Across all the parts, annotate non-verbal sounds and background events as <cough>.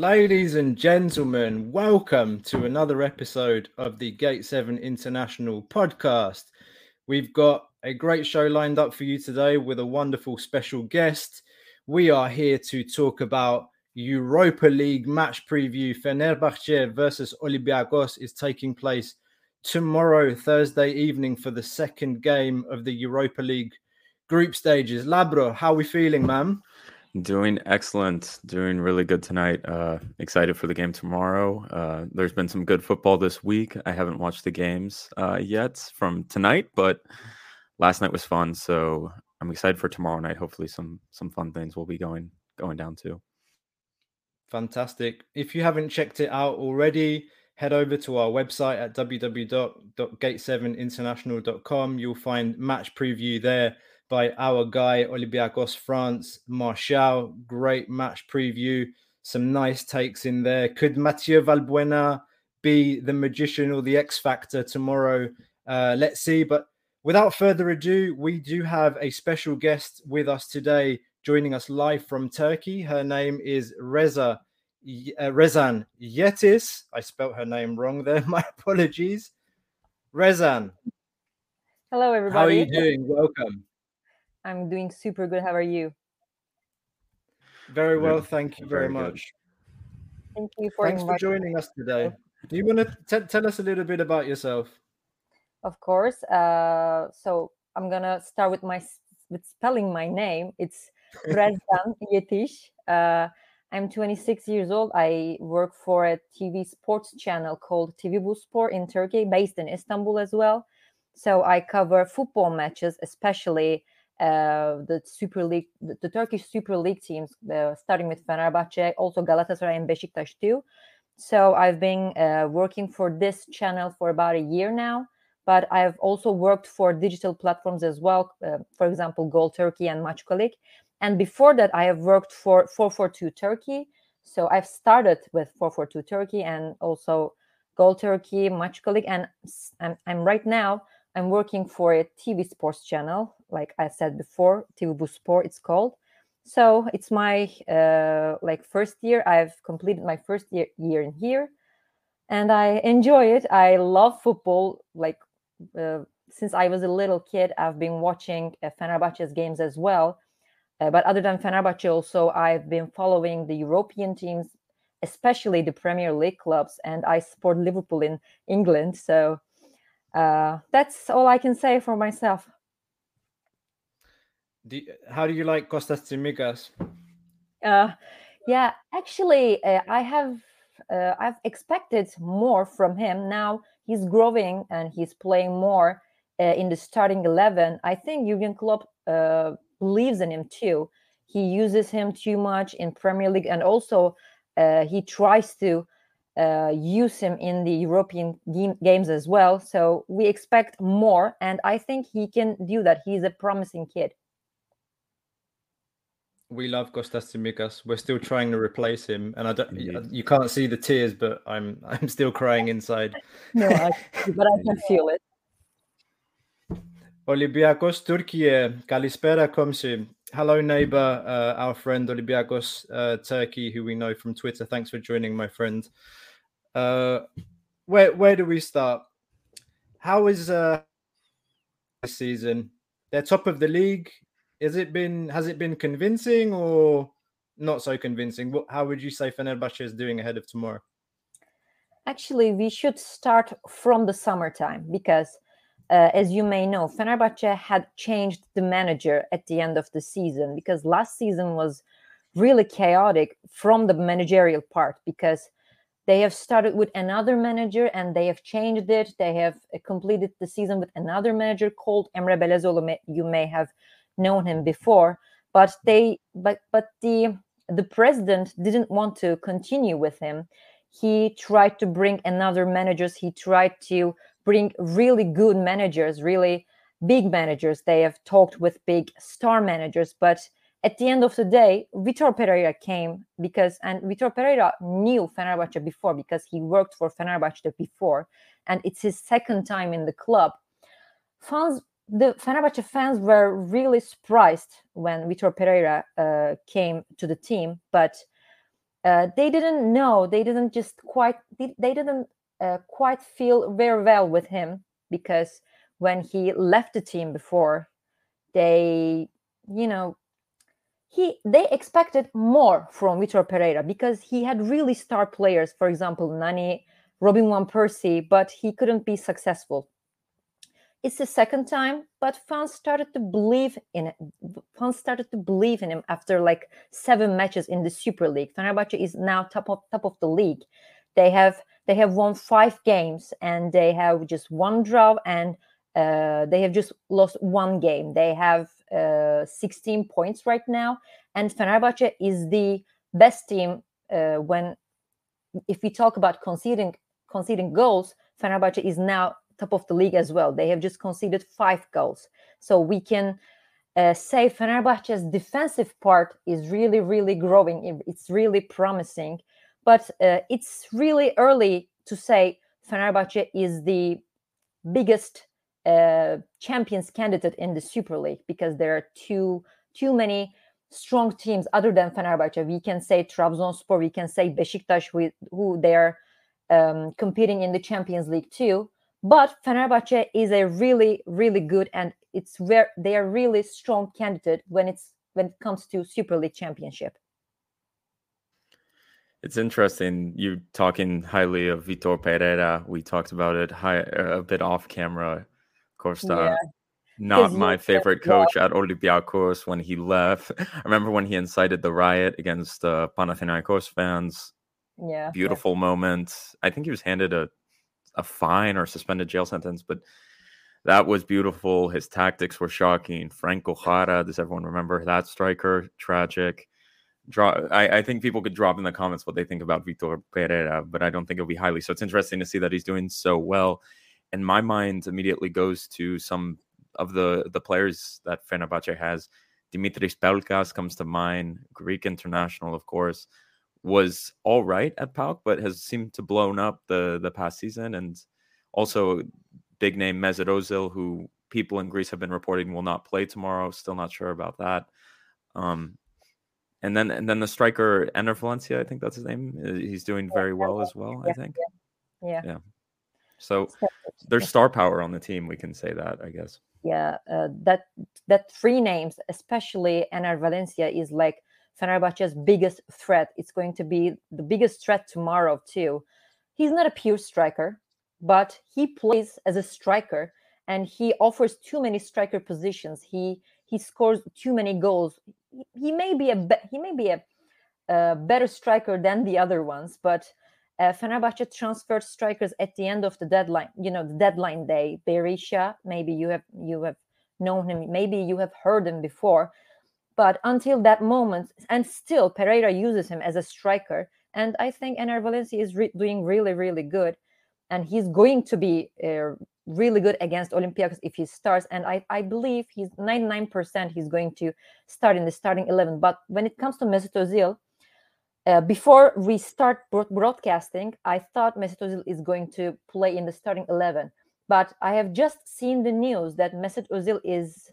Ladies and gentlemen, welcome to another episode of the Gate 7 International podcast. We've got a great show lined up for you today with a wonderful special guest. We are here to talk about Europa League match preview. Fenerbahce versus Olympiacos is taking place tomorrow, Thursday evening, for the second game of the Europa League group stages. Labro, how are we feeling, man? Doing excellent. Doing really good tonight. Uh, excited for the game tomorrow. Uh, there's been some good football this week. I haven't watched the games uh, yet from tonight, but last night was fun. So I'm excited for tomorrow night. Hopefully, some some fun things will be going going down too. Fantastic. If you haven't checked it out already, head over to our website at www.gate7international.com. You'll find match preview there by our guy Olympiacos France, Martial. Great match preview. Some nice takes in there. Could Mathieu Valbuena be the magician or the X factor tomorrow? Uh, let's see. But without further ado, we do have a special guest with us today, joining us live from Turkey. Her name is Reza uh, Rezan Yetis. I spelt her name wrong there. <laughs> My apologies. Rezan. Hello, everybody. How are you doing? Welcome. I'm doing super good. How are you? Very well, thank you very, very much. Thank you for Thanks for joining us today. Do you want to t- tell us a little bit about yourself? Of course. Uh, so I'm gonna start with my with spelling my name. It's <laughs> Rezan Yetish. Uh, I'm 26 years old. I work for a TV sports channel called TV Bu Sport in Turkey, based in Istanbul as well. So I cover football matches, especially uh, the Super League, the, the, Turkish Super League teams, uh, starting with Fenerbahce, also Galatasaray and Besiktas too. So I've been uh, working for this channel for about a year now, but I've also worked for digital platforms as well. Uh, for example, Goal Turkey and Maçkolik. And before that, I have worked for 442 Turkey. So I've started with 442 Turkey and also Goal Turkey, Maçkolik, and I'm, I'm right now I'm working for a TV sports channel, like I said before, TV Bu Sport it's called. So it's my uh, like first year. I've completed my first year year in here, and I enjoy it. I love football. Like uh, since I was a little kid, I've been watching uh, Fenerbahce's games as well. Uh, but other than Fenerbahce, also I've been following the European teams, especially the Premier League clubs, and I support Liverpool in England. So uh, that's all I can say for myself. Do, how do you like Kostas Tsimikas? Uh, yeah, actually, uh, I have uh, I've expected more from him. Now he's growing and he's playing more uh, in the starting eleven. I think Jurgen Klopp uh, believes in him too. He uses him too much in Premier League, and also uh, he tries to use him in the European game, games as well. So we expect more, and I think he can do that. He's a promising kid. We love Kostas Tsimikas. We're still trying to replace him, and I don't. Indeed. You can't see the tears, but I'm <laughs> I'm still crying inside. no, I, but I can feel it. Olympiacos Turkey, Kalispera Komsi. Hello, neighbor, uh, our friend Olympiacos uh, Turkey, who we know from Twitter. Thanks for joining, my friend. Uh, where where do we start? How is uh this season? They're top of the league. Has it been has it been convincing or not so convincing? What how would you say Fenerbahce is doing ahead of tomorrow? Actually, we should start from the summertime because, uh, as you may know, Fenerbahce had changed the manager at the end of the season because last season was really chaotic from the managerial part because They have started with another manager and they have changed it. They have uh, completed the season with another manager called Emre Belözoğlu. You may have known him before, but they but but the the president didn't want to continue with him. He tried to bring another managers. He tried to bring really good managers, really big managers. They have talked with big star managers, but at the end of the day, Vitor Pereira came because, and Vitor Pereira knew Fenerbahce before because he worked for Fenerbahce before, and it's his second time in the club. Fans, the Fenerbahce fans were really surprised when Vitor Pereira uh, came to the team, but uh, they didn't know, they didn't just quite, they, didn't uh, quite feel very well with him because when he left the team before, they, you know, he they expected more from Vitor Pereira because he had really star players, for example, Nani, Robin van Persie, but he couldn't be successful. It's the second time, but fans started to believe in it. Fans started to believe in him after like seven matches in the Super League. Fenerbahce is now top of top of the league. They have they have won five games and they have just one draw and uh, they have just lost one game. They have uh, 16 points right now, and Fenerbahce is the best team uh, when, if we talk about conceding conceding goals, Fenerbahce is now top of the league as well. They have just conceded five goals, so we can uh, say Fenerbahce's defensive part is really, really growing. It's really promising, but uh, it's really early to say Fenerbahce is the biggest uh, champions candidate in the Super League because there are too too many strong teams other than Fenerbahce. We can say Trabzonspor, we can say Besiktas, who, who they're um, competing in the Champions League too. But Fenerbahce is a really, really good and it's where they are really strong candidate when it's when it comes to Super League championship. It's interesting you talking highly of Vitor Pereira. We talked about it high, a bit off camera Costa, yeah. not my favorite coach at Olympiacos when he left. <laughs> I remember when he incited the riot against uh, Panathinaikos fans. Yeah, beautiful yeah. moment. I think he was handed a a fine or suspended jail sentence, but that was beautiful. His tactics were shocking. Franco Jara, does everyone remember that striker? Tragic. Draw. I, I think people could drop in the comments what they think about Vitor Pereira, but I don't think it'll be highly. So it's interesting to see that he's doing so well and my mind immediately goes to some of the the players that Fenerbahce has. Dimitris Pelkas comes to mind, Greek international, of course, was all right at PAOK, but has seemed to blown up the the past season. And also big name Mesut Ozil, who people in Greece have been reporting will not play tomorrow. Still not sure about that. Um, and then and then the striker Enner Valencia, I think that's his name. Uh, he's doing very well as well. I think. Yeah. Yeah. So there's star power on the team. We can say that, I guess. Yeah, uh, that that three names, especially Enner Valencia, is like Fenerbahce's biggest threat. It's going to be the biggest threat tomorrow too. He's not a pure striker, but he plays as a striker, and he offers too many striker positions. He he scores too many goals. He, may be a be- he may be a, a better striker than the other ones, but uh, Fenerbahce transferred strikers at the end of the deadline. You know, the deadline day. Berisha, maybe you have you have known him, maybe you have heard him before, but until that moment, and still Pereira uses him as a striker. And I think Enner Valencia is re- doing really, really good, and he's going to be uh, really good against Olympiacos if he starts. And I, I believe he's 99% he's going to start in the starting 11. But when it comes to Mesut Ozil, uh, before we start broadcasting, I thought Mesut Ozil is going to play in the starting 11. But I have just seen the news that Mesut Ozil is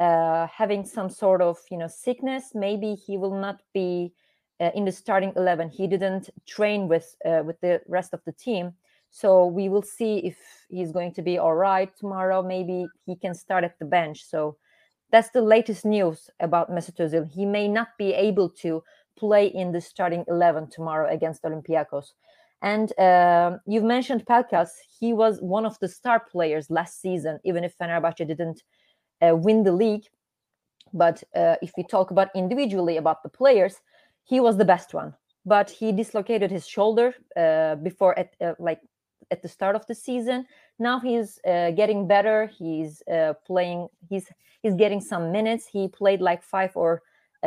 uh, having some sort of you know sickness. Maybe he will not be uh, in the starting 11. He didn't train with uh, with the rest of the team. So we will see if he's going to be all right tomorrow. Maybe he can start at the bench. So that's the latest news about Mesut Ozil. He may not be able to play in the starting 11 tomorrow against Olympiacos. And uh, you've mentioned Pelkas. He was one of the star players last season, even if Fenerbahce didn't uh, win the league. But uh, if we talk about individually about the players, he was the best one. but he dislocated his shoulder uh, before at uh, like at the start of the season. Now he's uh, getting better. He's uh, playing. He's he's getting some minutes. He played like five or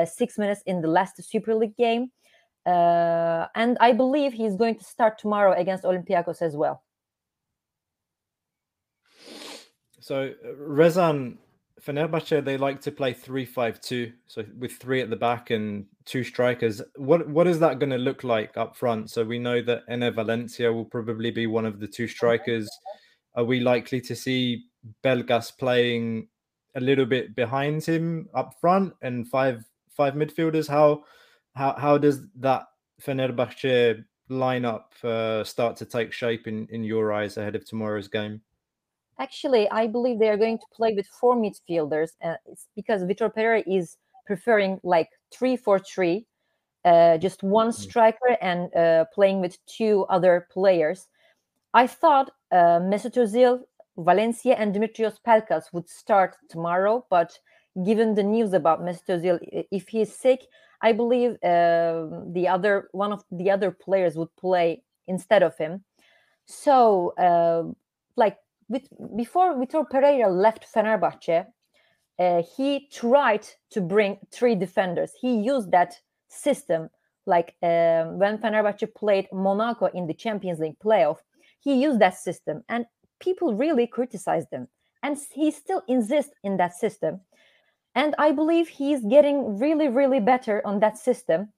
six minutes in the last Super League game, and I believe he's going to start tomorrow against Olympiacos as well. So Rezan Fenerbahce they like to play three-five-two, so with three at the back and two strikers. What what is that going to look like up front? So we know that Enner Valencia will probably be one of the two strikers. Are we likely to see Pelkas playing a little bit behind him up front and five five midfielders? How how how does that Fenerbahce lineup uh, start to take shape in in your eyes ahead of tomorrow's game? Actually, I believe they are going to play with four midfielders. Uh, it's because Vitor Pereira is preferring like three four three, uh, just one Mm. striker and uh, playing with two other players. I thought uh, Mesut Özil, Valencia, and Dimitrios Pelkas would start tomorrow, but given the news about Mesut Özil, if he is sick, I believe uh, the other one of the other players would play instead of him. So, uh, like with, before Vitor Pereira left Fenerbahce, uh, he tried to bring three defenders. He used that system, like um, when Fenerbahce played Monaco in the Champions League playoff. He used that system, and people really criticized him. And he still insists in that system. And I believe he's getting really, really better on that system.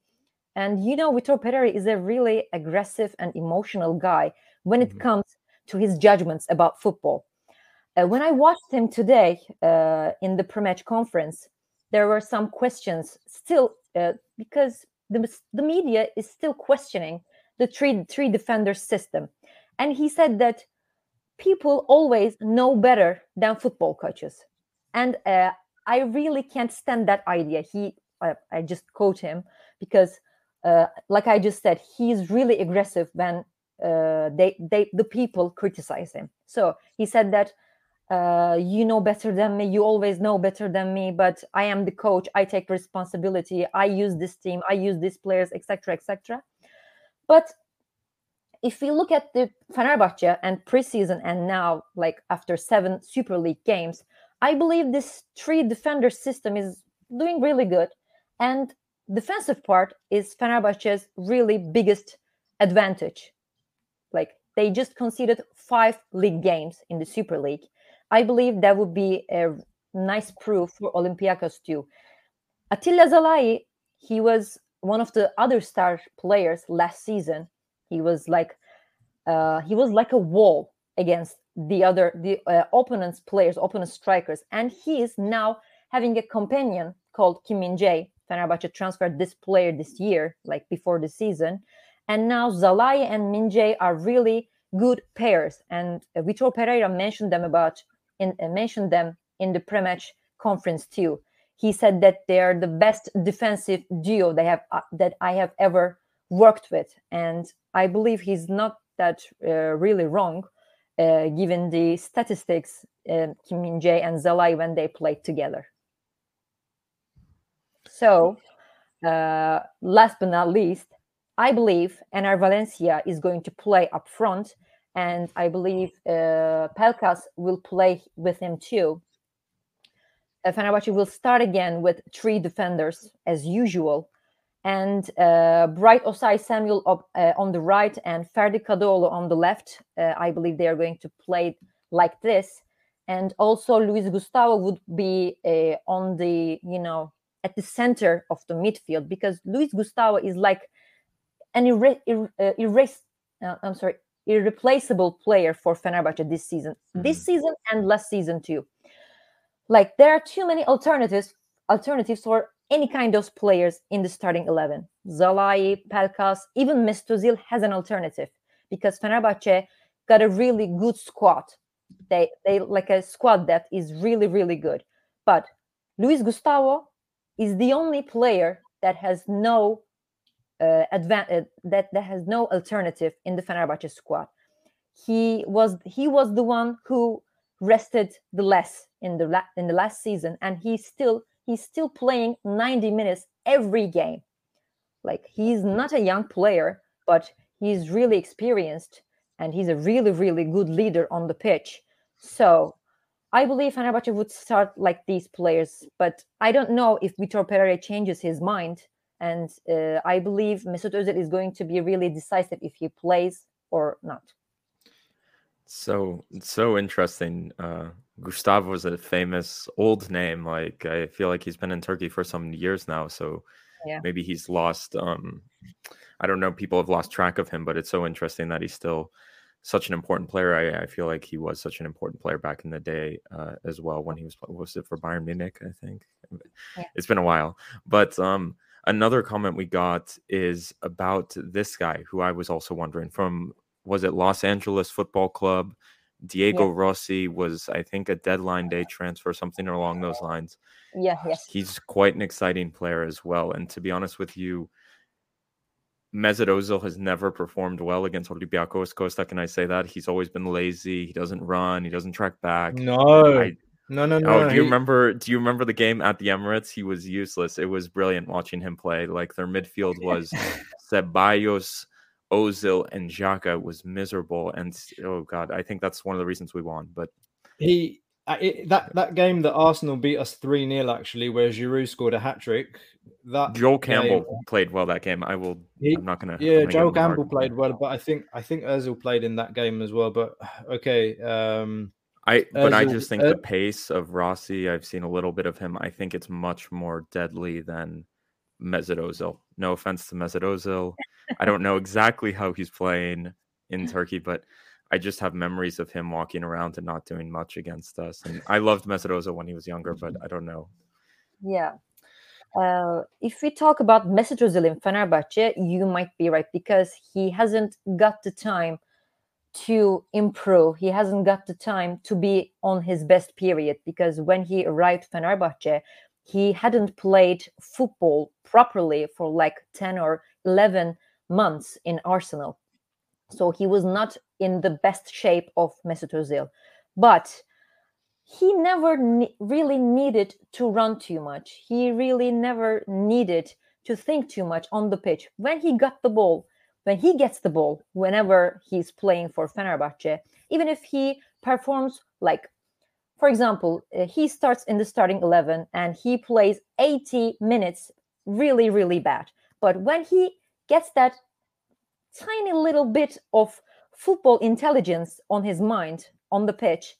And you know, Vitor Pereira is a really aggressive and emotional guy when it Mhm. comes to his judgments about football. Uh, when I watched him today uh, in the pre-match conference, there were some questions still uh, because the, the media is still questioning the three three defenders system, and he said that people always know better than football coaches, and uh, I really can't stand that idea. He, I, I just quote him because, uh, like I just said, he's really aggressive when uh, they they the people criticize him. So he said that uh, you know better than me. You always know better than me. But I am the coach. I take responsibility. I use this team. I use these players, etc., etc. But if we look at the Fenerbahce and preseason and now, like after seven Super League games, I believe this three defender system is doing really good. And defensive part is Fenerbahce's really biggest advantage. Like they just conceded five league games in the Super League. I believe that would be a nice proof for Olympiacos too. Attila Szalai, he was one of the other star players last season. He was like uh, he was like a wall against the other the uh, opponent's players, opponent strikers, and he is now having a companion called Kim Min Jae. Fenerbahce transferred this player this year, like before the season, and now Szalai and Min Jae are really good pairs. And uh, Vitor Pereira mentioned them about in uh, mentioned them in the pre-match conference too. He said that they are the best defensive duo they have uh, that I have ever worked with, and I believe he's not that uh, really wrong, uh, given the statistics uh, Kim Min Jae and Szalai when they played together. So, uh, last but not least, I believe Enner Valencia is going to play up front, and I believe uh, Pelkas will play with him too. Uh, Fenerbahce will start again with three defenders as usual, and uh, Bright Osayi-Samuel uh, on the right and Ferdi Kadıoğlu on the left. Uh, I believe they are going to play like this, and also Luis Gustavo would be uh, on the you know at the center of the midfield because Luis Gustavo is like an irre- ir- uh, erase, uh, I'm sorry, irreplaceable player for Fenerbahce this season, this season and last season too. Like there are too many alternatives alternatives for any kind of players in the starting eleven. Szalai, Pelkas, even Mesut Özil has an alternative because Fenerbahce got a really good squad. They they like a squad that is really really good. But Luis Gustavo is the only player that has no uh, advan- uh, that that has no alternative in the Fenerbahce squad. He was he was the one who rested the less in the la- in the last season, and he's still he's still playing 90 minutes every game. Like he's not a young player, but he's really experienced and he's a really, really good leader on the pitch. So I believe Fenerbahce would start like these players, but I don't know if Vitor Pereira changes his mind. And uh, I believe Mesut Özil is going to be really decisive if he plays or not. So so interesting. Uh, Gustavo is a famous old name. Like I feel like he's been in Turkey for some years now. So yeah. maybe he's lost. Um, I don't know. People have lost track of him, but it's so interesting that he's still such an important player. I, I feel like he was such an important player back in the day uh, as well when he was was it for Bayern Munich, I think. Yeah. It's been a while, but um, another comment we got is about this guy who I was also wondering from was it Los Angeles Football Club? Diego Yeah. Rossi was, I think, a deadline day transfer, something along those lines. Yeah, yes. He's quite an exciting player as well. And to be honest with you, Mesut Ozil has never performed well against Olympiacos. Costa, can I say that? He's always been lazy. He doesn't run. He doesn't track back. No, I- no, no, no. Oh, do you he- remember? Do you remember the game at the Emirates? He was useless. It was brilliant watching him play. Like their midfield was Ceballos, Ozil, and Xhaka was miserable. And oh god, I think that's one of the reasons we won. But he uh, it, that that game that Arsenal beat us three 0 actually, where Giroud scored a hat trick. That Joel game- Campbell played well that game. I will. He- I'm not gonna. Yeah, gonna Joel him a hard Campbell played well, but I think I think Özil played in that game as well. But okay, um, I but I just think the pace of Rossi. I've seen a little bit of him. I think it's much more deadly than Mesut No offense to Mesut I don't know exactly how he's playing in <laughs> Turkey, but I just have memories of him walking around and not doing much against us. And I loved Mesut when he was younger, but I don't know. Yeah. Uh, if we talk about Mesut in Fenerbahce, you might be right because he hasn't got the time to improve. He hasn't got the time to be on his best period because when he arrived at Fenerbahce, he hadn't played football properly for like 10 or 11 months in Arsenal. So he was not in the best shape of Mesut Özil. But he never ne- really needed to run too much. He really never needed to think too much on the pitch. When he got the ball, when he gets the ball, whenever he's playing for Fenerbahce, even if he performs like, for example, uh, he starts in the starting 11 and he plays 80 minutes really, really bad. But when he gets that tiny little bit of football intelligence on his mind on the pitch,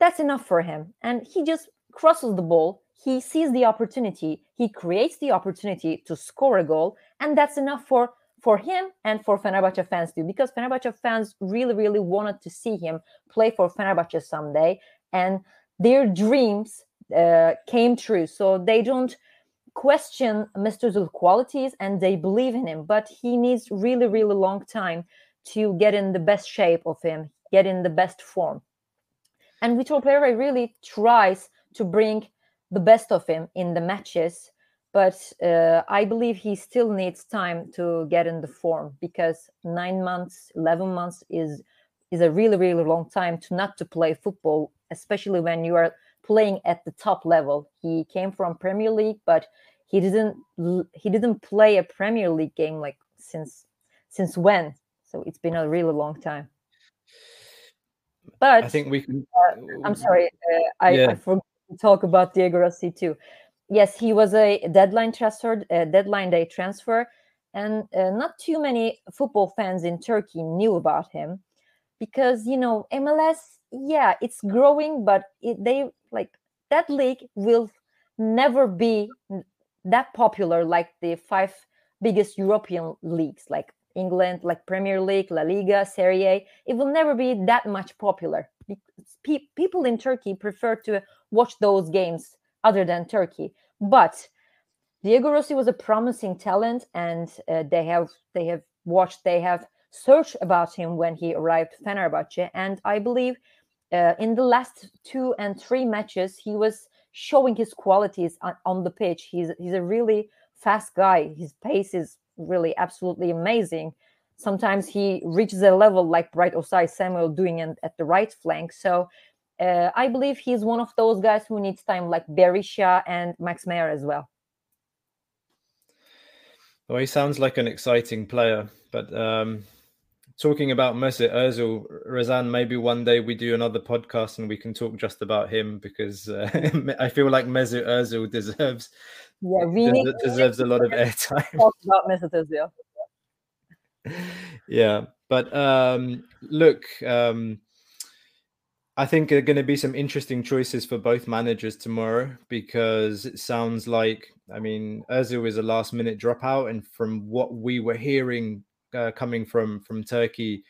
that's enough for him. And he just crosses the ball. He sees the opportunity. He creates the opportunity to score a goal, and that's enough for for him and for Fenerbahce fans too. Because Fenerbahce fans really, really wanted to see him play for Fenerbahce someday, and their dreams uh, came true. So they don't question Mr. Özil's qualities, and they believe in him. But he needs really, really long time to get in the best shape of him, get in the best form. And Vitor Pereira really tries to bring the best of him in the matches, but uh, I believe he still needs time to get in the form because nine months, eleven months is is a really really long time to not to play football, especially when you are playing at the top level. He came from Premier League, but he didn't he didn't play a Premier League game like since since when? So it's been a really long time. But I think we can. I'm sorry, uh, I, Yeah. I forgot to talk about Diego Rossi too. Yes, he was a deadline transfer, a deadline day transfer, and uh, not too many football fans in Turkey knew about him because you know MLS, yeah, it's growing, but it, they like that league will never be that popular like the five biggest European leagues, like England, like Premier League, La Liga, Serie A. It will never be that much popular pe- people in Turkey prefer to watch those games other than Turkey. But Diego Rossi was a promising talent, and uh, they have they have watched, they have searched about him when he arrived Fenerbahce, and I believe uh, in the last two and three matches he was showing his qualities on, on the pitch. He's he's a really fast guy. His pace is really absolutely amazing. Sometimes he reaches a level like Bright Osayi-Samuel doing it at the right flank. So uh, I believe he's one of those guys who needs time, like Berisha and Max Meyer as well. Well, he sounds like an exciting player, but um, talking about Mesut Ozil, Rezan, maybe one day we do another podcast and we can talk just about him because uh, <laughs> I feel like Mesut Ozil deserves yeah, we deserves, deserves a lot of airtime. Talk about Mesut Ozil. <laughs> yeah, but um, look, um, I think there are going to be some interesting choices for both managers tomorrow because it sounds like, I mean, Ozil is a last minute dropout, and from what we were hearing uh, coming from from Turkey,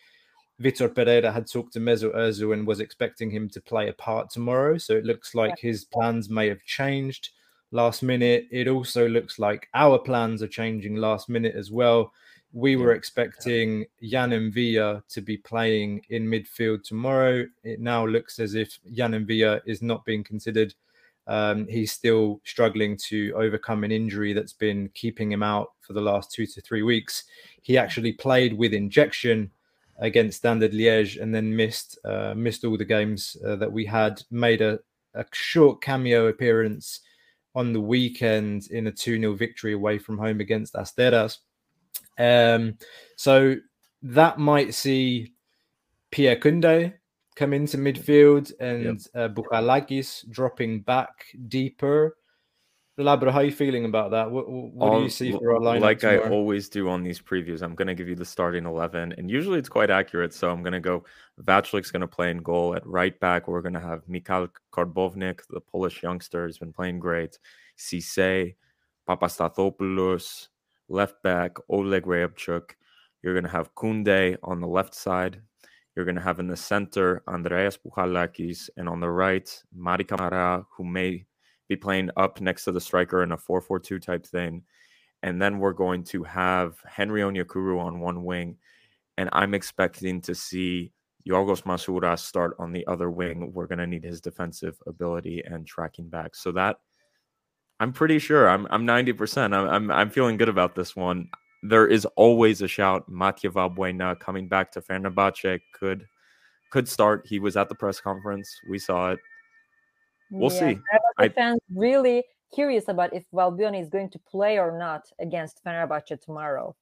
Vitor Pereira had talked to Mesut Ozil and was expecting him to play a part tomorrow. So it looks like his plans may have changed last minute. It also looks like our plans are changing last minute as well. We were expecting Yann M'Vila to be playing in midfield tomorrow. It now looks as if Yann M'Vila is not being considered. Um, he's still struggling to overcome an injury that's been keeping him out for the last two to three weeks. He actually played with injection against Standard Liège and then missed uh, missed all the games uh, that we had. Made a, a short cameo appearance on the weekend in a 2 0 victory away from home against Asteras. Um, so that might see Pierre Kunde come into midfield and yep. uh, Bouchalakis dropping back deeper. Labra, how are you feeling about that? What, what do you see for our lineup? Like tomorrow? I always do on these previews, I'm going to give you the starting 11, and usually it's quite accurate. So I'm going to go Vaclik's going to play in goal at right back. We're going to have Mikhail Karbownik, the Polish youngster, has been playing great. Cisse, Papastathopoulos, left back, Oleg Reabchuk. You're going to have Kunde on the left side. You're going to have in the center Andreas Bouchalakis, and on the right, Mady Camara, who may be playing up next to the striker in a 4 4 2 type thing. And then we're going to have Henry Onyekuru on one wing. And I'm expecting to see Yorgos Masouras start on the other wing. We're going to need his defensive ability and tracking back. So that I'm pretty sure I'm I'm 90%. I'm I'm, I'm feeling good about this one. There is always a shout. Mathieu Valbuena coming back to Fenerbahce could could start. He was at the press conference. We saw it. We'll yeah, see. I fans really curious about if Valbuena is going to play or not against Fenerbahce tomorrow.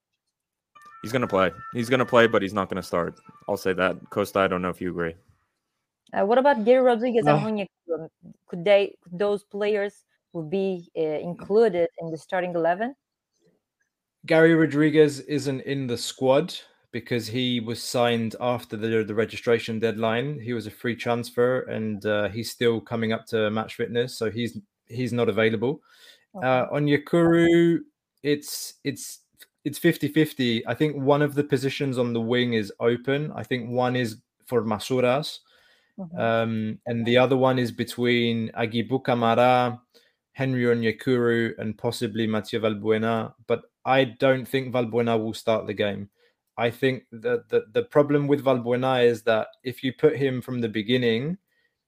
He's going to play. He's going to play, but he's not going to start. I'll say that. Costa, I don't know if you agree. Uh, what about Garry Rodrigues No. and Onyekuru? Could they, could those players will be uh, included in the starting eleven? Garry Rodrigues isn't in the squad because he was signed after the, the registration deadline. He was a free transfer and uh, he's still coming up to match fitness, so he's he's not available. Uh, Onyekuru, it's it's it's 50-50. I think one of the positions on the wing is open. I think one is for Masouras, Mhm. um, and the other one is between Aguibou Camara, Henry Onyekuru, and possibly Mathieu Valbuena. But I don't think Valbuena will start the game. I think that the, the problem with Valbuena is that if you put him from the beginning,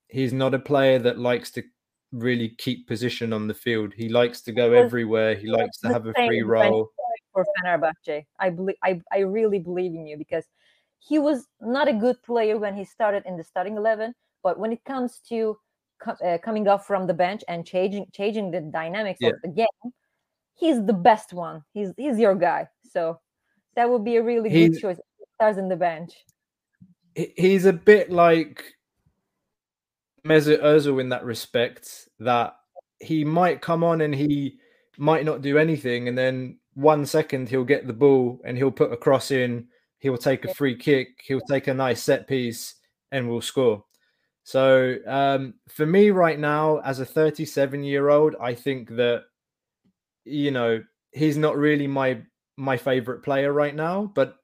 he's not a player that likes to really keep position on the field. He likes to go everywhere. He likes to have a free role. for Fenerbahce. I believe I, I really believe in you because he was not a good player when he started in the starting eleven, but when it comes to co- uh, coming off from the bench and changing changing the dynamics Yeah. of the game, he's the best one. He's he's your guy. So that would be a really good choice. he Starts in the bench. he- he's a bit like Mesut Ozil in that respect that he might come on and he might not do anything and then one second he'll get the ball and he'll put a cross in he'll take a free kick he'll take a nice set piece and we'll score so um, for me right now as a 37 year old i think that you know he's not really my my favorite player right now but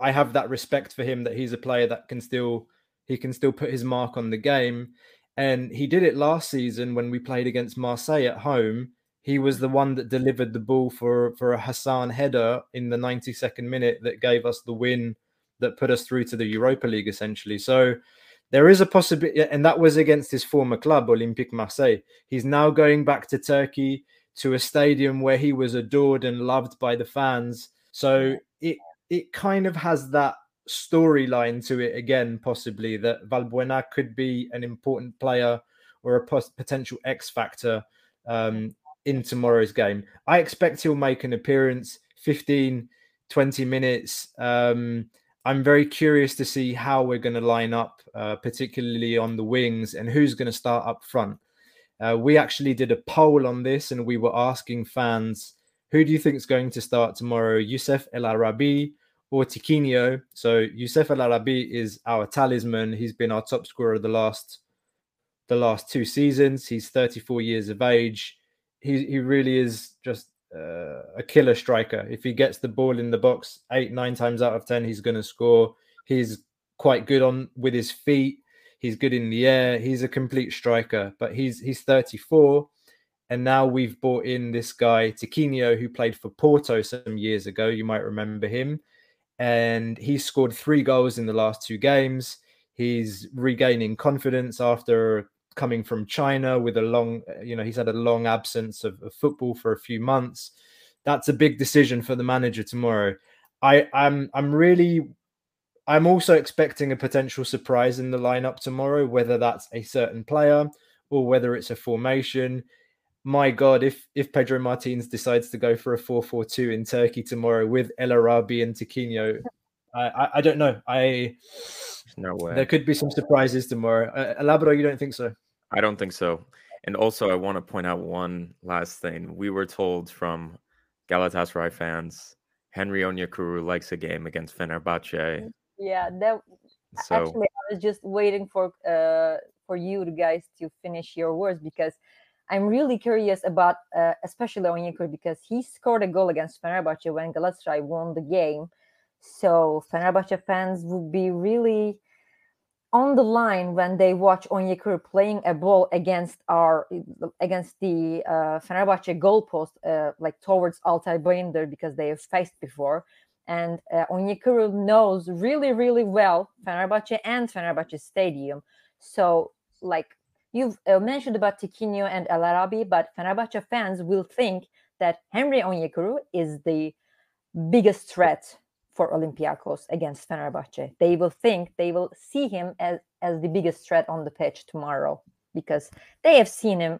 I have that respect for him that he's a player that can still he can still put his mark on the game. And he did it last season when we played against Marseille at home. He was the one that delivered the ball for for a Hassan header in the 92nd minute that gave us the win that put us through to the Europa League essentially. So there is a possibility, and that was against his former club, Olympique Marseille. He's now going back to Turkey to a stadium where he was adored and loved by the fans. So it it kind of has that storyline to it again, possibly that Valbuena could be an important player or a pos- potential X factor um, in tomorrow's game. I expect he'll make an appearance 15, 20 minutes. Um, I'm very curious to see how we're going to line up, uh, particularly on the wings, and who's going to start up front. Uh, we actually did a poll on this, and we were asking fans, who do you think is going to start tomorrow, Youssef El Arabi or Tiquinho? So Youssef El Arabi is our talisman. He's been our top scorer the last the last two seasons. He's 34 years of age. He he really is just uh, a killer striker. If he gets the ball in the box eight nine times out of ten, he's going to score. He's quite good on with his feet. He's good in the air. He's a complete striker. But he's he's 34, and now we've brought in this guy Tiquinho, who played for Porto some years ago. You might remember him, and he scored three goals in the last two games. He's regaining confidence after coming from China with a long, you know, he's had a long absence of, of, football for a few months. That's a big decision for the manager tomorrow. I, I'm I'm really I'm also expecting a potential surprise in the lineup tomorrow, whether that's a certain player or whether it's a formation. My God, if if Pedro Martins decides to go for a 4-4-2 in Turkey tomorrow with El Arabi and Tiquinho, I, I, don't know. I no way. There could be some surprises tomorrow. Uh, Labro, you don't think so? I don't think so. And also, I want to point out one last thing. We were told from Galatasaray fans, Henry Onyekuru likes a game against Fenerbahce. Yeah, that so, actually, I was just waiting for uh, for you guys to finish your words because I'm really curious about, uh, especially Onyekuru, because he scored a goal against Fenerbahce when Galatasaray won the game. So Fenerbahce fans would be really on the line when they watch Onyekuru playing a ball against our against the uh, Fenerbahce goalpost, uh, like towards Altay Bayındır because they have faced before. And uh, Onyekuru knows really, really well Fenerbahce and Fenerbahce Stadium. So, like you've uh, mentioned about Tiquinho and El Arabi, but Fenerbahce fans will think that Henry Onyekuru is the biggest threat for Olympiacos against Fenerbahce. They will think they will see him as as the biggest threat on the pitch tomorrow because they have seen him.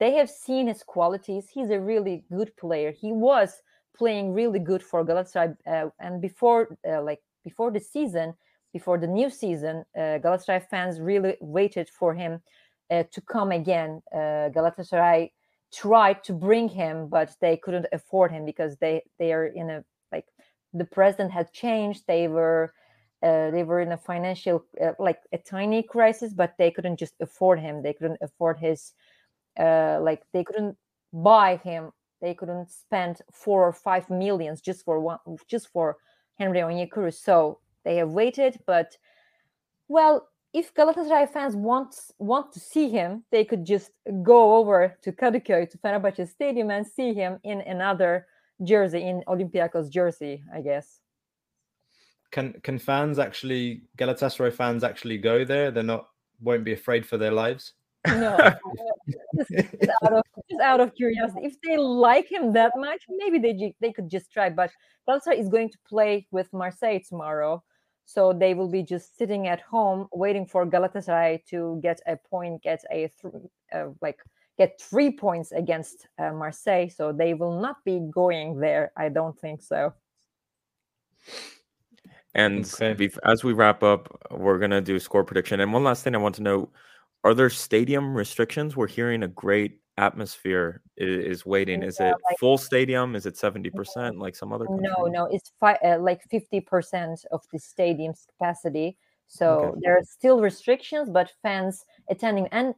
They have seen his qualities. He's a really good player. He was playing really good for Galatasaray, uh, and before uh, like before the season, before the new season, uh, Galatasaray fans really waited for him uh, to come again. Uh, Galatasaray tried to bring him, but they couldn't afford him because they they are in a like the president had changed. They were uh, they were in a financial uh, like a tiny crisis, but they couldn't just afford him. They couldn't afford his uh, like they couldn't buy him. They couldn't spend four or five millions just for one just for Henry Onyekuru. So they have waited, but well, if Galatasaray fans want want to see him, they could just go over to Kadıköy to Fenerbahce Stadium and see him in another jersey in Olympiacos jersey, I guess. Can can fans actually Galatasaray fans actually go there? They're not won't be afraid for their lives. No, <laughs> just, just, out of, just out of curiosity, if they like him that much, maybe they they could just try. But Galatasaray is going to play with Marseille tomorrow, so they will be just sitting at home waiting for Galatasaray to get a point, get a th- uh, like get three points against uh, Marseille. So they will not be going there. I don't think so. And okay. as we wrap up, we're going to do score prediction. And one last thing I want to know are there stadium restrictions? We're hearing a great atmosphere is, is waiting. Is yeah, it like, full stadium? Is it 70% like some other countries? No, no, it's fi- uh, like 50% of the stadium's capacity. So okay. there are still restrictions, but fans attending. And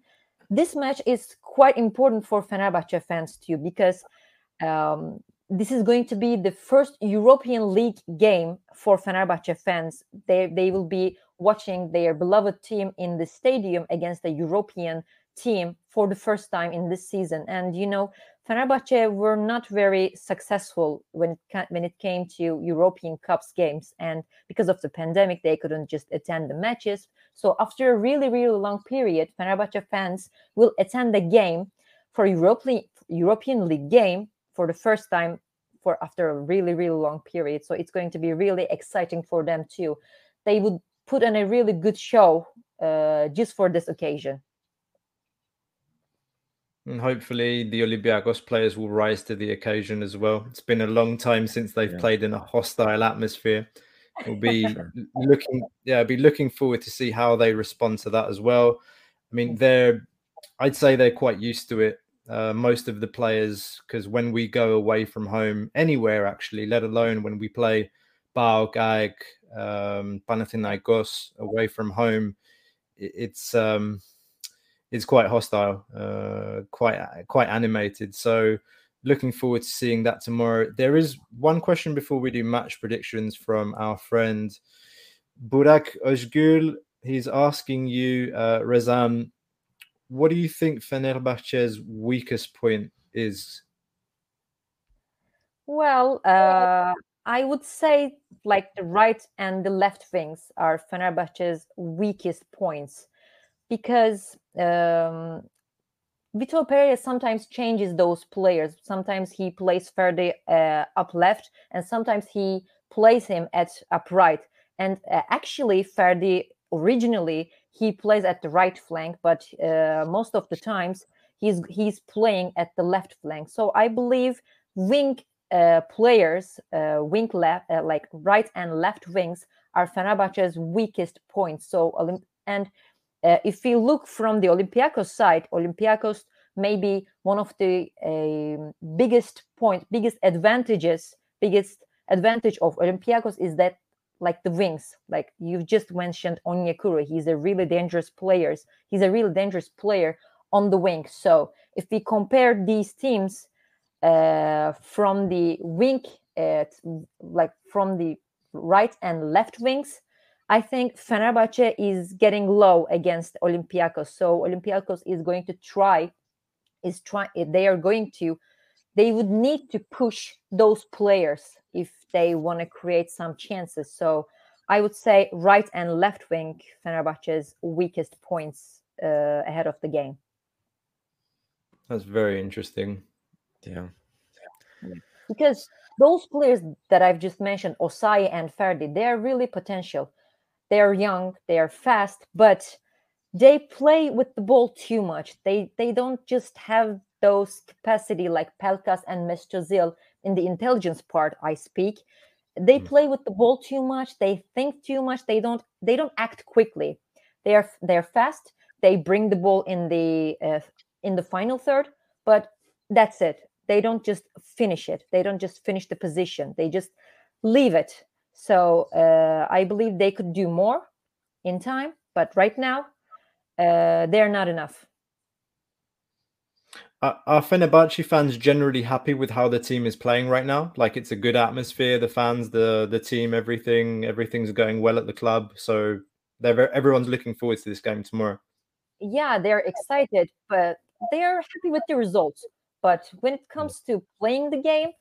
this match is quite important for Fenerbahce fans too, because um, this is going to be the first European League game for Fenerbahce fans. They they will be watching their beloved team in the stadium against a European team for the first time in this season. And you know, Fenerbahce were not very successful when it, when it came to European Cups games, and because of the pandemic, they couldn't just attend the matches. So after a really really long period, Fenerbahce fans will attend the game for European European League game for the first time for after a really really long period. So it's going to be really exciting for them too. They would put on a really good show uh, just for this occasion. And hopefully, the Olympiacos players will rise to the occasion as well. It's been a long time since they've yeah. played in a hostile atmosphere. We'll be <laughs> looking, yeah, be looking forward to see how they respond to that as well. I mean, they're, I'd say they're quite used to it. Uh, most of the players, because when we go away from home, anywhere actually, let alone when we play PAOK, um, Panathinaikos away from home, it's um, it's quite hostile, uh, quite quite animated. So looking forward to seeing that tomorrow. There is one question before we do match predictions from our friend Burak Özgül. He's asking you, uh, what do you think Fenerbahce's weakest point is? Well, uh, I would say like the right and the left wings are Fenerbahce's weakest points because um, Vitor Pereira sometimes changes those players. Sometimes he plays Ferdi uh, up left, and sometimes he plays him at up right. And uh, actually, Ferdi originally he plays at the right flank, but uh, most of the times he's he's playing at the left flank. So I believe wing uh, players, uh, wing left, uh, like right and left wings, are Fenerbahce's weakest points. So and uh, if we look from the Olympiacos side, Olympiacos maybe one of the uh, biggest point, biggest advantages, biggest advantage of Olympiacos is that like the wings, like you've just mentioned Onyekuru, he's a really dangerous player. He's a really dangerous player on the wing. So if we compare these teams uh, from the wing, uh, like from the right and left wings, I think Fenerbahce is getting low against Olympiacos. So Olympiacos is going to try, is try. They are going to, they would need to push those players if they want to create some chances. So I would say right and left wing Fenerbahce's weakest points uh, ahead of the game. That's very interesting. Yeah. Because those players that I've just mentioned, Osayi and Ferdi, they are really potential they are young, they are fast, but they play with the ball too much. They they don't just have those capacity like Pelkas and Mesut in the intelligence part I speak. They mm. play with the ball too much. They think too much. They don't they don't act quickly. They are they're fast. They bring the ball in the uh, in the final third, but that's it. They don't just finish it. They don't just finish the position. They just leave it so uh, I believe they could do more in time, but right now uh, they're not enough. Are are Fenerbahce fans generally happy with how the team is playing right now? Like it's a good atmosphere, the fans, the the team, everything, everything's going well at the club. So they're everyone's looking forward to this game tomorrow. Yeah, they're excited, but they're happy with the results. But when it comes to playing the game,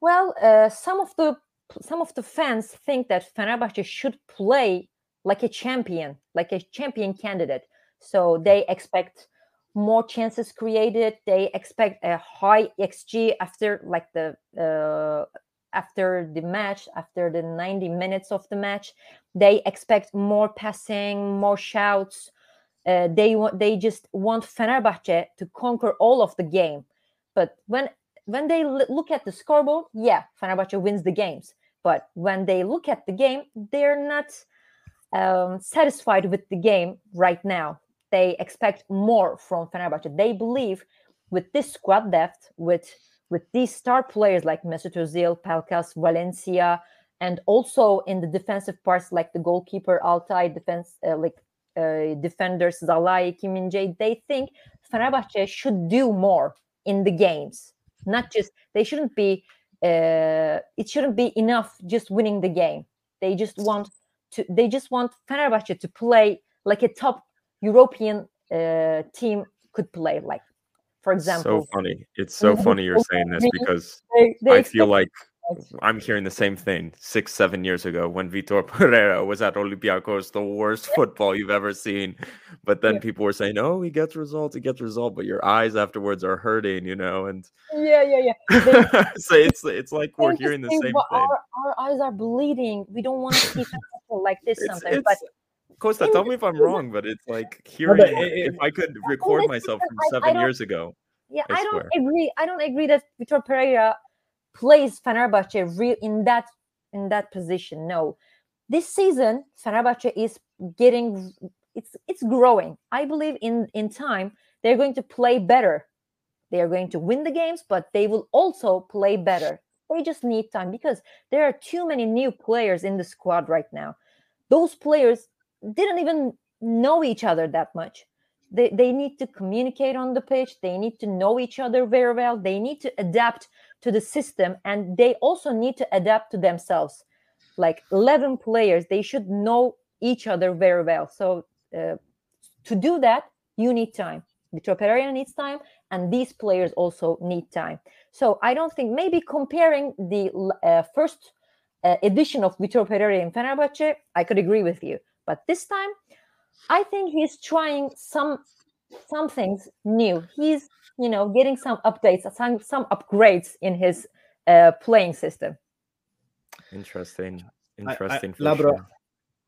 well, uh, some of the some of the fans think that Fenerbahce should play like a champion, like a champion candidate. So they expect more chances created. They expect a high xG after like the uh, after the match, after the 90 minutes of the match. They expect more passing, more shouts. Uh, they want they just want Fenerbahce to conquer all of the game. But when when they look at the scoreboard, yeah, Fenerbahce wins the games. But when they look at the game, they're not um, satisfied with the game right now. They expect more from Fenerbahce. They believe with this squad depth, with with these star players like Mesut Özil, Pelkas, Valencia, and also in the defensive parts like the goalkeeper Altay, defense uh, like uh, defenders Szalai, Kim Min-jae, they think Fenerbahce should do more in the games. Not just they shouldn't be uh, it shouldn't be enough just winning the game. They just want to. They just want Fenerbahce to play like a top European uh, team could play. Like, for example. So funny. It's so funny you're saying this because they, they I feel like I'm hearing the same thing six, seven years ago when Vitor <laughs> Pereira was at Olympiacos, the worst football you've ever seen. But then yeah. people were saying, "Oh, he gets results, he gets results," but your eyes afterwards are hurting, you know. And yeah, yeah, yeah. <laughs> so it's it's like we're hearing the same thing. Our, our, eyes are bleeding. We don't want to see <laughs> like this it's, sometimes. It's, but Costa, tell me if I'm wrong, but it's like hearing if I could record myself from seven years ago Yeah, I I, don't agree. I don't agree that Vitor Pereira plays Fenerbahce real in that in that position. No, this season Fenerbahce is getting it's it's growing. I believe in in time they're going to play better. They are going to win the games, but they will also play better. They just need time because there are too many new players in the squad right now. Those players didn't even know each other that much. They, they need to communicate on the pitch. They need to know each other very well. They need to adapt to the system and they also need to adapt to themselves. Like 11 players, they should know each other very well. So, uh, to do that, you need time. Vitor Pereira needs time, and these players also need time. So, I don't think maybe comparing the uh, first uh, edition of Vitor Pereira in Fenerbahce, I could agree with you. But this time, I think he's trying some some things new. He's you know getting some updates, some some upgrades in his uh, playing system. Interesting. I- I- Interesting. Labra, sure.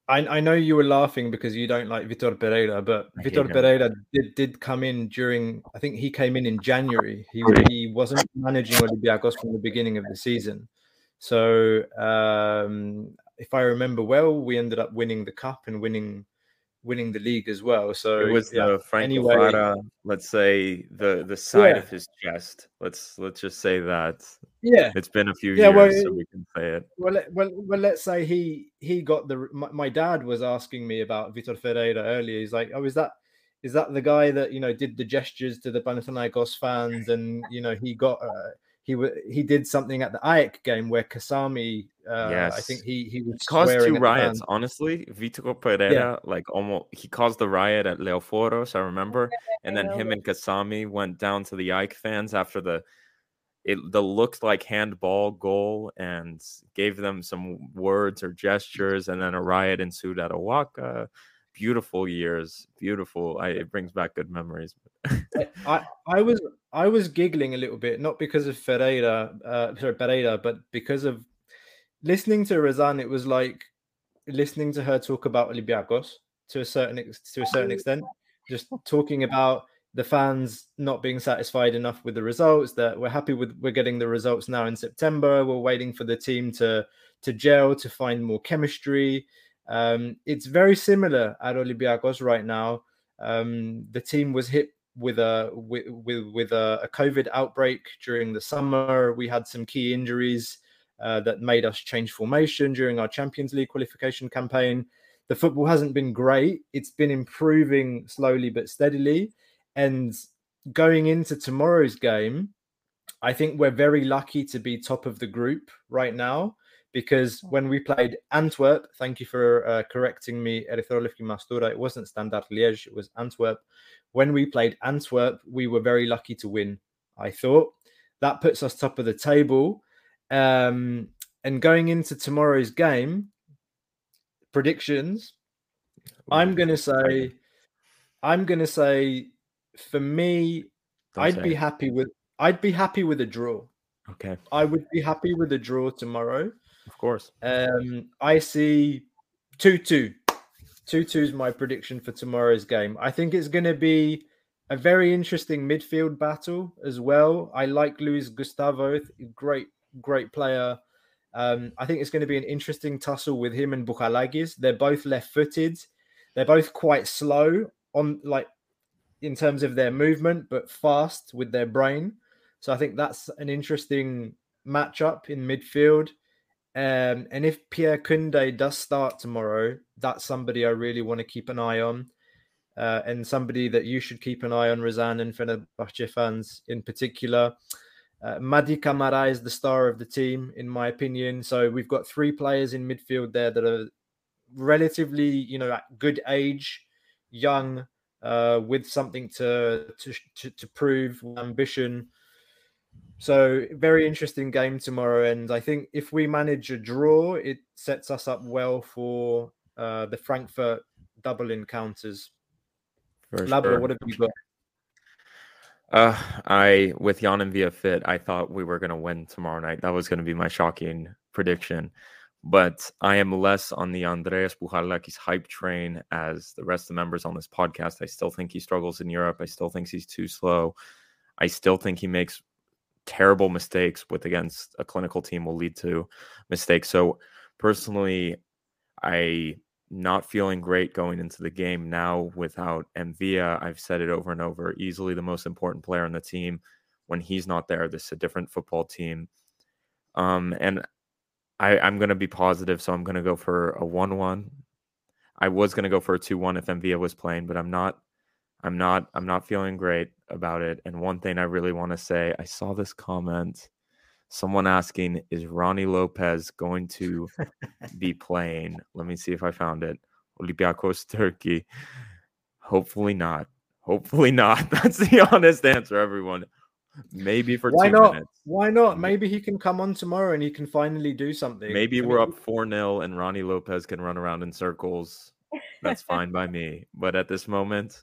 I, I know you were laughing because you don't like Vitor Pereira, but I Vitor. Pereira did, did come in during. I think he came in in January. He he wasn't managing Olympiacos from the beginning of the season. So um, if I remember well, we ended up winning the cup and winning winning the league as well. So It was yeah. the Franco anyway- let's say the the side Yeah. of his chest. Let's let's just say that yeah, it's been a few Yeah, years, well, so we can say it. Well, well, well. Let's say he he got the. My, my dad was asking me about Vitor Ferreira earlier. He's like, "Oh, is that is that the guy that you know did the gestures to the Panathinaikos fans, and you know he got uh, he wa he did something at the AEK game where Kasami, uh, I think he he was He caused two riots. Honestly, Vitor Pereira, like almost, he caused the riot at Leoforos. I remember, and then him and Kasami went down to the AEK fans after the it the looked like handball goal and gave them some words or gestures, and then a riot ensued at OAKA. Beautiful years, beautiful. I, it brings back good memories. I I was I was giggling a little bit, not because of Ferreira, uh, sorry Pereira, but because of listening to Rezan. It was like listening to her talk about Olympiacos to a certain ex- to a certain extent, just talking about the fans not being satisfied enough with the results. That we're happy with we're getting the results now in September. We're waiting for the team to to gel to find more chemistry. Um, it's very similar at Olympiacos right now. Um, the team was hit with a with with, with a, a COVID outbreak during the summer. We had some key injuries uh, that made us change formation during our Champions League qualification campaign. The football hasn't been great. It's been improving slowly but steadily. And going into tomorrow's game, I think we're very lucky to be top of the group right now because when we played Antwerp, thank you for uh, correcting me, Erythrolivki Mastura, it wasn't Standard Liège, it was Antwerp. When we played Antwerp, we were very lucky to win, I thought. That puts us top of the table. Um, and going into tomorrow's game, predictions, I'm going to say, I'm going to say, for me, Don't I'd say be happy with, I'd be happy with a draw. okay, I would be happy with a draw tomorrow. of course. Um, I see 2 2. 2 2 is my prediction for tomorrow's game. I think it's going to be a very interesting midfield battle as well. I like Luis Gustavo, great, great player. Um, I think it's going to be an interesting tussle with him and Bouchalakis. They're both left footed. They're both quite slow on like in terms of their movement, but fast with their brain. So I think that's an interesting matchup in midfield. Um, and if Pierre Kunde does start tomorrow, that's somebody I really want to keep an eye on. Uh, and somebody that you should keep an eye on, Rezan and Fenerbahce fans in particular. Uh, Mady Camara is the star of the team, in my opinion. So we've got three players in midfield there that are relatively, you know, at good age, young, uh, with something to to to, to prove, ambition. So very interesting game tomorrow, and I think if we manage a draw, it sets us up well for uh, the Frankfurt double encounters. For Labra, sure. what have you got? Uh, I with Yann M'Vila fit, I thought we were gonna win tomorrow night. That was gonna be my shocking prediction. But I am less on the Andreas Bouchalakis hype train as the rest of the members on this podcast. I still think he struggles in Europe. I still think he's too slow. I still think he makes terrible mistakes with against a clinical team will lead to mistakes. So personally, I not feeling great going into the game now without M'Vila. I've said it over and over. Easily the most important player on the team. When he's not there, this is a different football team. Um, and I, I'm going to be positive, so I'm going to go for a one-one. I was going to go for a two-one if M'Vila was playing, but I'm not. I'm not. I'm not feeling great about it. And one thing I really want to say, I saw this comment. Someone asking, "Is Rony Lopes going to be <laughs> playing?" Let me see if I found it. Olympiacos Turkey. Hopefully not. Hopefully not. <laughs> That's the honest answer, everyone. Maybe for Why two not? minutes. Why not? Maybe he can come on tomorrow and he can finally do something. Maybe we're up 4 0 and Rony Lopes can run around in circles. That's fine by me. But at this moment,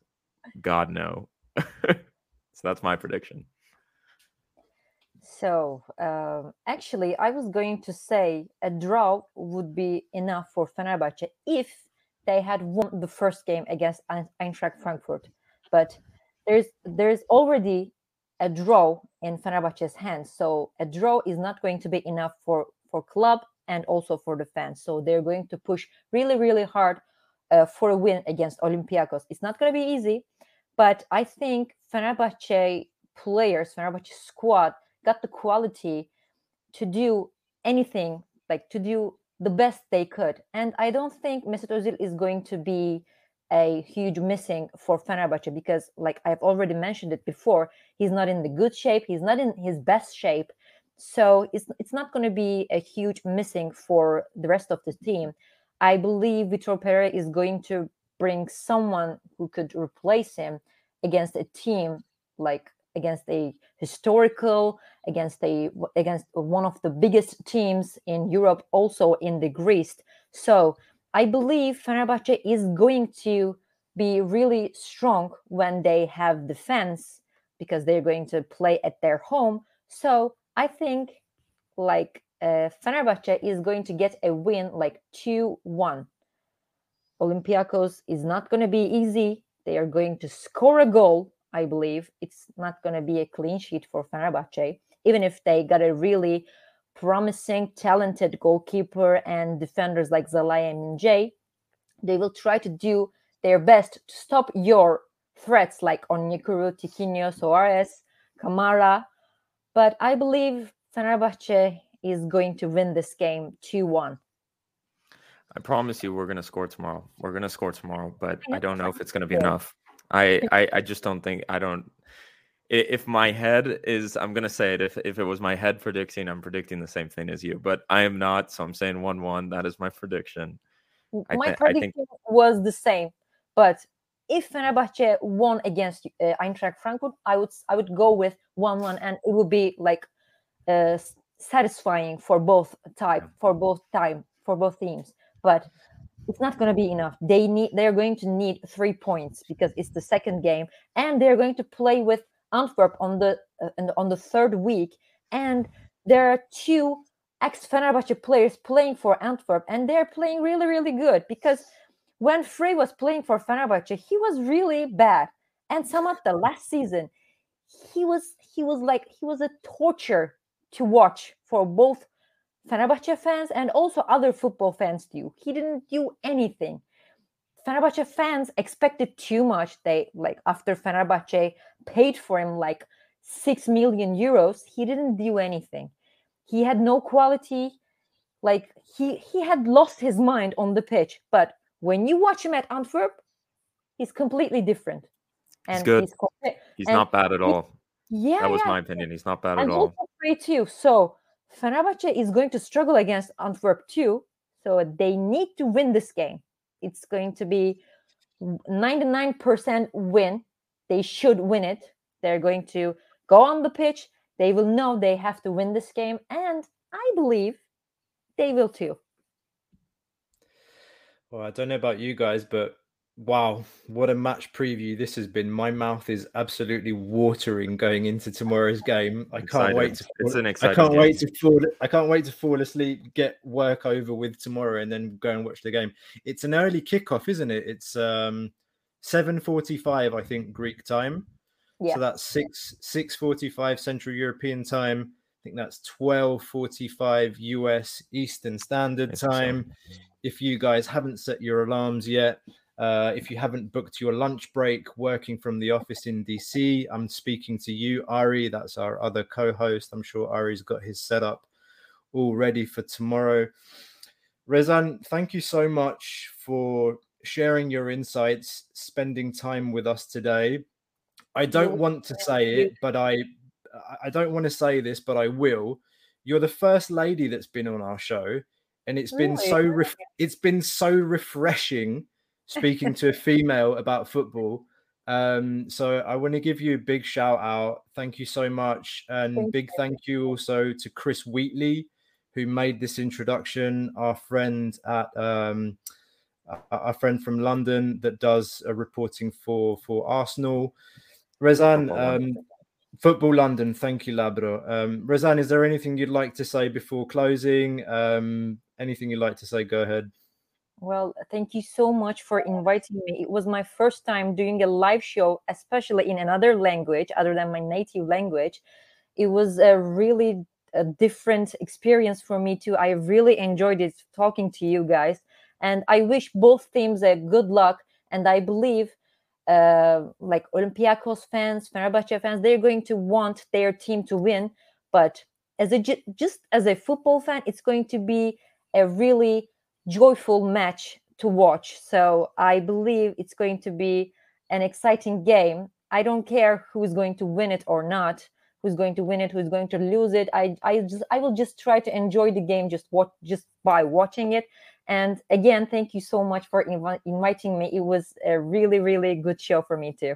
God, no. <laughs> so that's my prediction. So um, actually, I was going to say a draw would be enough for Fenerbahce if they had won the first game against Eintracht Frankfurt. But there's there's already a draw in Fenerbahce's hands, so a draw is not going to be enough for for club and also for the fans. So they're going to push really really hard uh, for a win against Olympiacos. It's not going to be easy, but I think Fenerbahce players, Fenerbahce squad got the quality to do anything, like to do the best they could. And I don't think Mesut Özil is going to be a huge missing for Fenerbahce because, like I've already mentioned it before, he's not in the good shape. He's not in his best shape. So it's it's not going to be a huge missing for the rest of the team. I believe Vitor Pereira is going to bring someone who could replace him against a team like against a historical against a against one of the biggest teams in Europe also in the Greece. So I believe Fenerbahce is going to be really strong when they have defense because they're going to play at their home. So I think like uh, Fenerbahce is going to get a win like 2-1 Olympiacos is not going to be easy they are going to score a goal I believe it's not going to be a clean sheet for Fenerbahce, even if they got a really promising, talented goalkeeper and defenders like Szalai and Jay. They will try to do their best to stop your threats like Onyekuru, Tiquinho, Soares, Camara. But I believe Fenerbahce is going to win this game 2 1. I promise you, we're going to score tomorrow. We're going to score tomorrow, but I don't know if it's going to be enough. I, I, I just don't think, I don't. If my head is, I'm going to say it. If, if it was my head predicting, I'm predicting the same thing as you, but I am not. So I'm saying 1 1. That is my prediction. I My thi- I think- prediction was the same, but if Fenerbahce won against uh, Eintracht Frankfurt, I would I would go with one one, and it would be like uh, s- satisfying for both type for both time for both teams. But it's not going to be enough. They need they're going to need three points because it's the second game, and they're going to play with Antwerp on the uh, on the- third week, and there are two ex Fenerbahce players playing for Antwerp, and they're playing really, really good because when Frey was playing for Fenerbahce, he was really bad. And some of the last season, he was he was like he was a torture to watch for both Fenerbahce fans and also other football fans do. He didn't do anything. Fenerbahce fans expected too much. They like after Fenerbahce paid for him like six million euros, he didn't do anything he had no quality like he he had lost his mind on the pitch but when you watch him at antwerp he's completely different He's good. compa- He's And not bad at he- all. yeah That was yeah, my opinion. He's not bad at and all. Also free too so Fenerbahce is going to struggle against antwerp too. So they need to win this game. It's going to be 99% win. They should win it. They're going to go on the pitch. They will know they have to win this game and i believe they will too. Well, I don't know about you guys, but wow, what a match preview this has been. My mouth is absolutely watering going into tomorrow's game. I can't wait to Excited. It's fall- an I can't wait to fall I can't wait to fall asleep, get work over with tomorrow and then go and watch the game. It's an early kickoff, isn't it? It's um 7:45 I think Greek time. Yeah. So that's six six forty five Central European time. I think that's twelve forty five US Eastern Standard Yes, so. Time. If you guys haven't set your alarms yet, uh, if you haven't booked your lunch break working from the office in DC, I'm speaking to you, Ari. That's our other co-host. I'm sure Ari's got his setup all ready for tomorrow. Rezan, thank you so much for sharing your insights, spending time with us today. I don't want to say it, but I I don't want to say this, but I will. You're the first lady that's been on our show, and it's been so ref- it's been so refreshing speaking to a female about football. Um, so I want to give you a big shout out. Thank you so much, and Thank big thank you also to Chris Wheatley, who made this introduction. Our friend at um, a- our friend from London that does uh, reporting for for Arsenal. Rezan, Football London. um, Football London. Thank you, Labro. Um, Rezan, is there anything you'd like to say before closing? Um, anything you'd like to say? Go ahead. Well, thank you so much for inviting me. It was my first time doing a live show, especially in another language other than my native language. It was a really a different experience for me too. I really enjoyed it talking to you guys, and I wish both teams a good luck. And I believe, uh, like Olympiacos fans, Fenerbahce fans, they're going to want their team to win. But as a just as a football fan, it's going to be a really joyful match to watch. So I believe it's going to be an exciting game. I don't care who's going to win it or not, who's going to win it, who's going to lose it. I I just I will just try to enjoy the game just what just by watching it. And again, thank you so much for invi- inviting me. It was a really really good show for me too.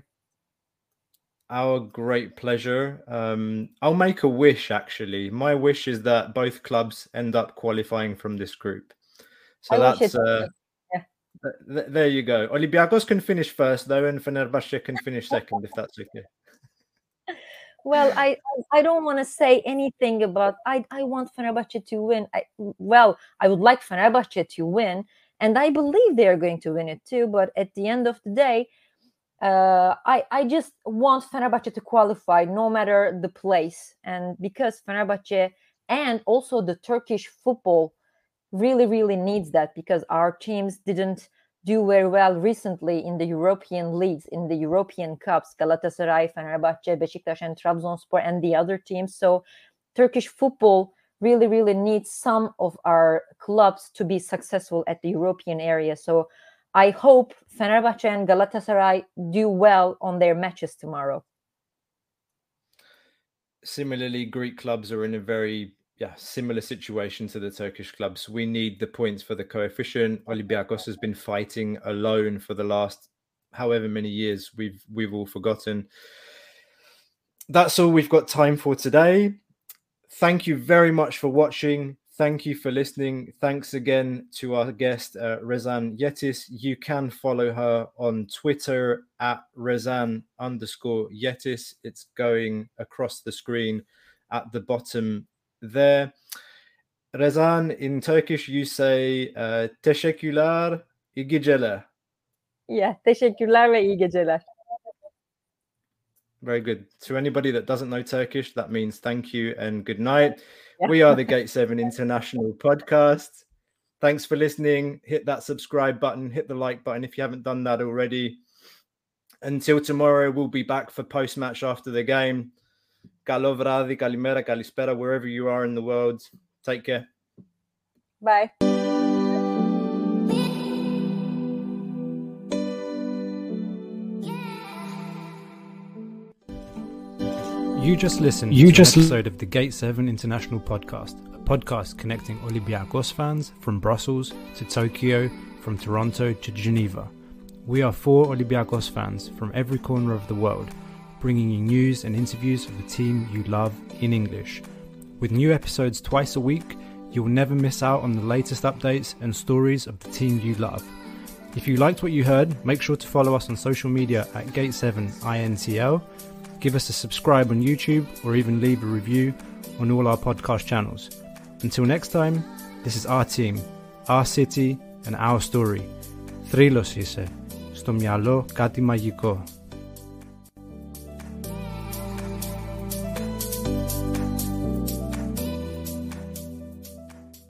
Our great pleasure. Um, I'll make a wish actually. My wish is that both clubs end up qualifying from this group. So I that's uh, Yeah. th- th- there you go. Olympiacos can finish first though, and Fenerbahce can finish second if that's okay. <laughs> Well, I I don't want to say anything about I I want Fenerbahce to win. I, well, I would like Fenerbahce to win, and I believe they are going to win it too. But at the end of the day, uh, I I just want Fenerbahce to qualify, no matter the place, and because Fenerbahce and also the Turkish football really really needs that because our teams didn't do very well recently in the European leagues, in the European Cups, Galatasaray, Fenerbahce, Beşiktaş, and Trabzonspor, and the other teams. So Turkish football really, really needs some of our clubs to be successful at the European area. So I hope Fenerbahce and Galatasaray do well on their matches tomorrow. Similarly, Greek clubs are in a very yeah similar situation to the Turkish clubs. We need the points for the coefficient. Olympiacos has been fighting alone for the last however many years we've we've all forgotten. That's all we've got time for today. Thank you very much for watching. Thank you for listening. Thanks again to our guest, uh, Rezan Yetis. You can follow her on Twitter at Rezan underscore Yetis. It's going across the screen at the bottom there. Rezan, in Turkish, you say uh, teşekkürler, iyi geceler. Yeah, teşekkürler ve iyi geceler. Very good. To anybody that doesn't know Turkish, that means thank you and good night. Yeah. We are the Gate 7 International Podcast. Thanks for listening. Hit that subscribe button, hit the like button if you haven't done that already. Until tomorrow, we'll be back for post match after the game. Kalovradi, Kalimera, Kalispera, wherever you are in the world. Take care. Bye. You just listened You to just an li- episode of the Gate 7 International Podcast, a podcast connecting Olympiacos fans from Brussels to Tokyo, from Toronto to Geneva. We are four Olympiacos fans from every corner of the world, bringing you news and interviews of the team you love in English. With new episodes twice a week, you will never miss out on the latest updates and stories of the team you love. If you liked what you heard, make sure to follow us on social media at Gate7INTL give us a subscribe on YouTube, or even leave a review on all our podcast channels. Until next time, this is our team, our city, and our story. Θρύλος είσαι. Στο μυαλό κάτι μαγικό.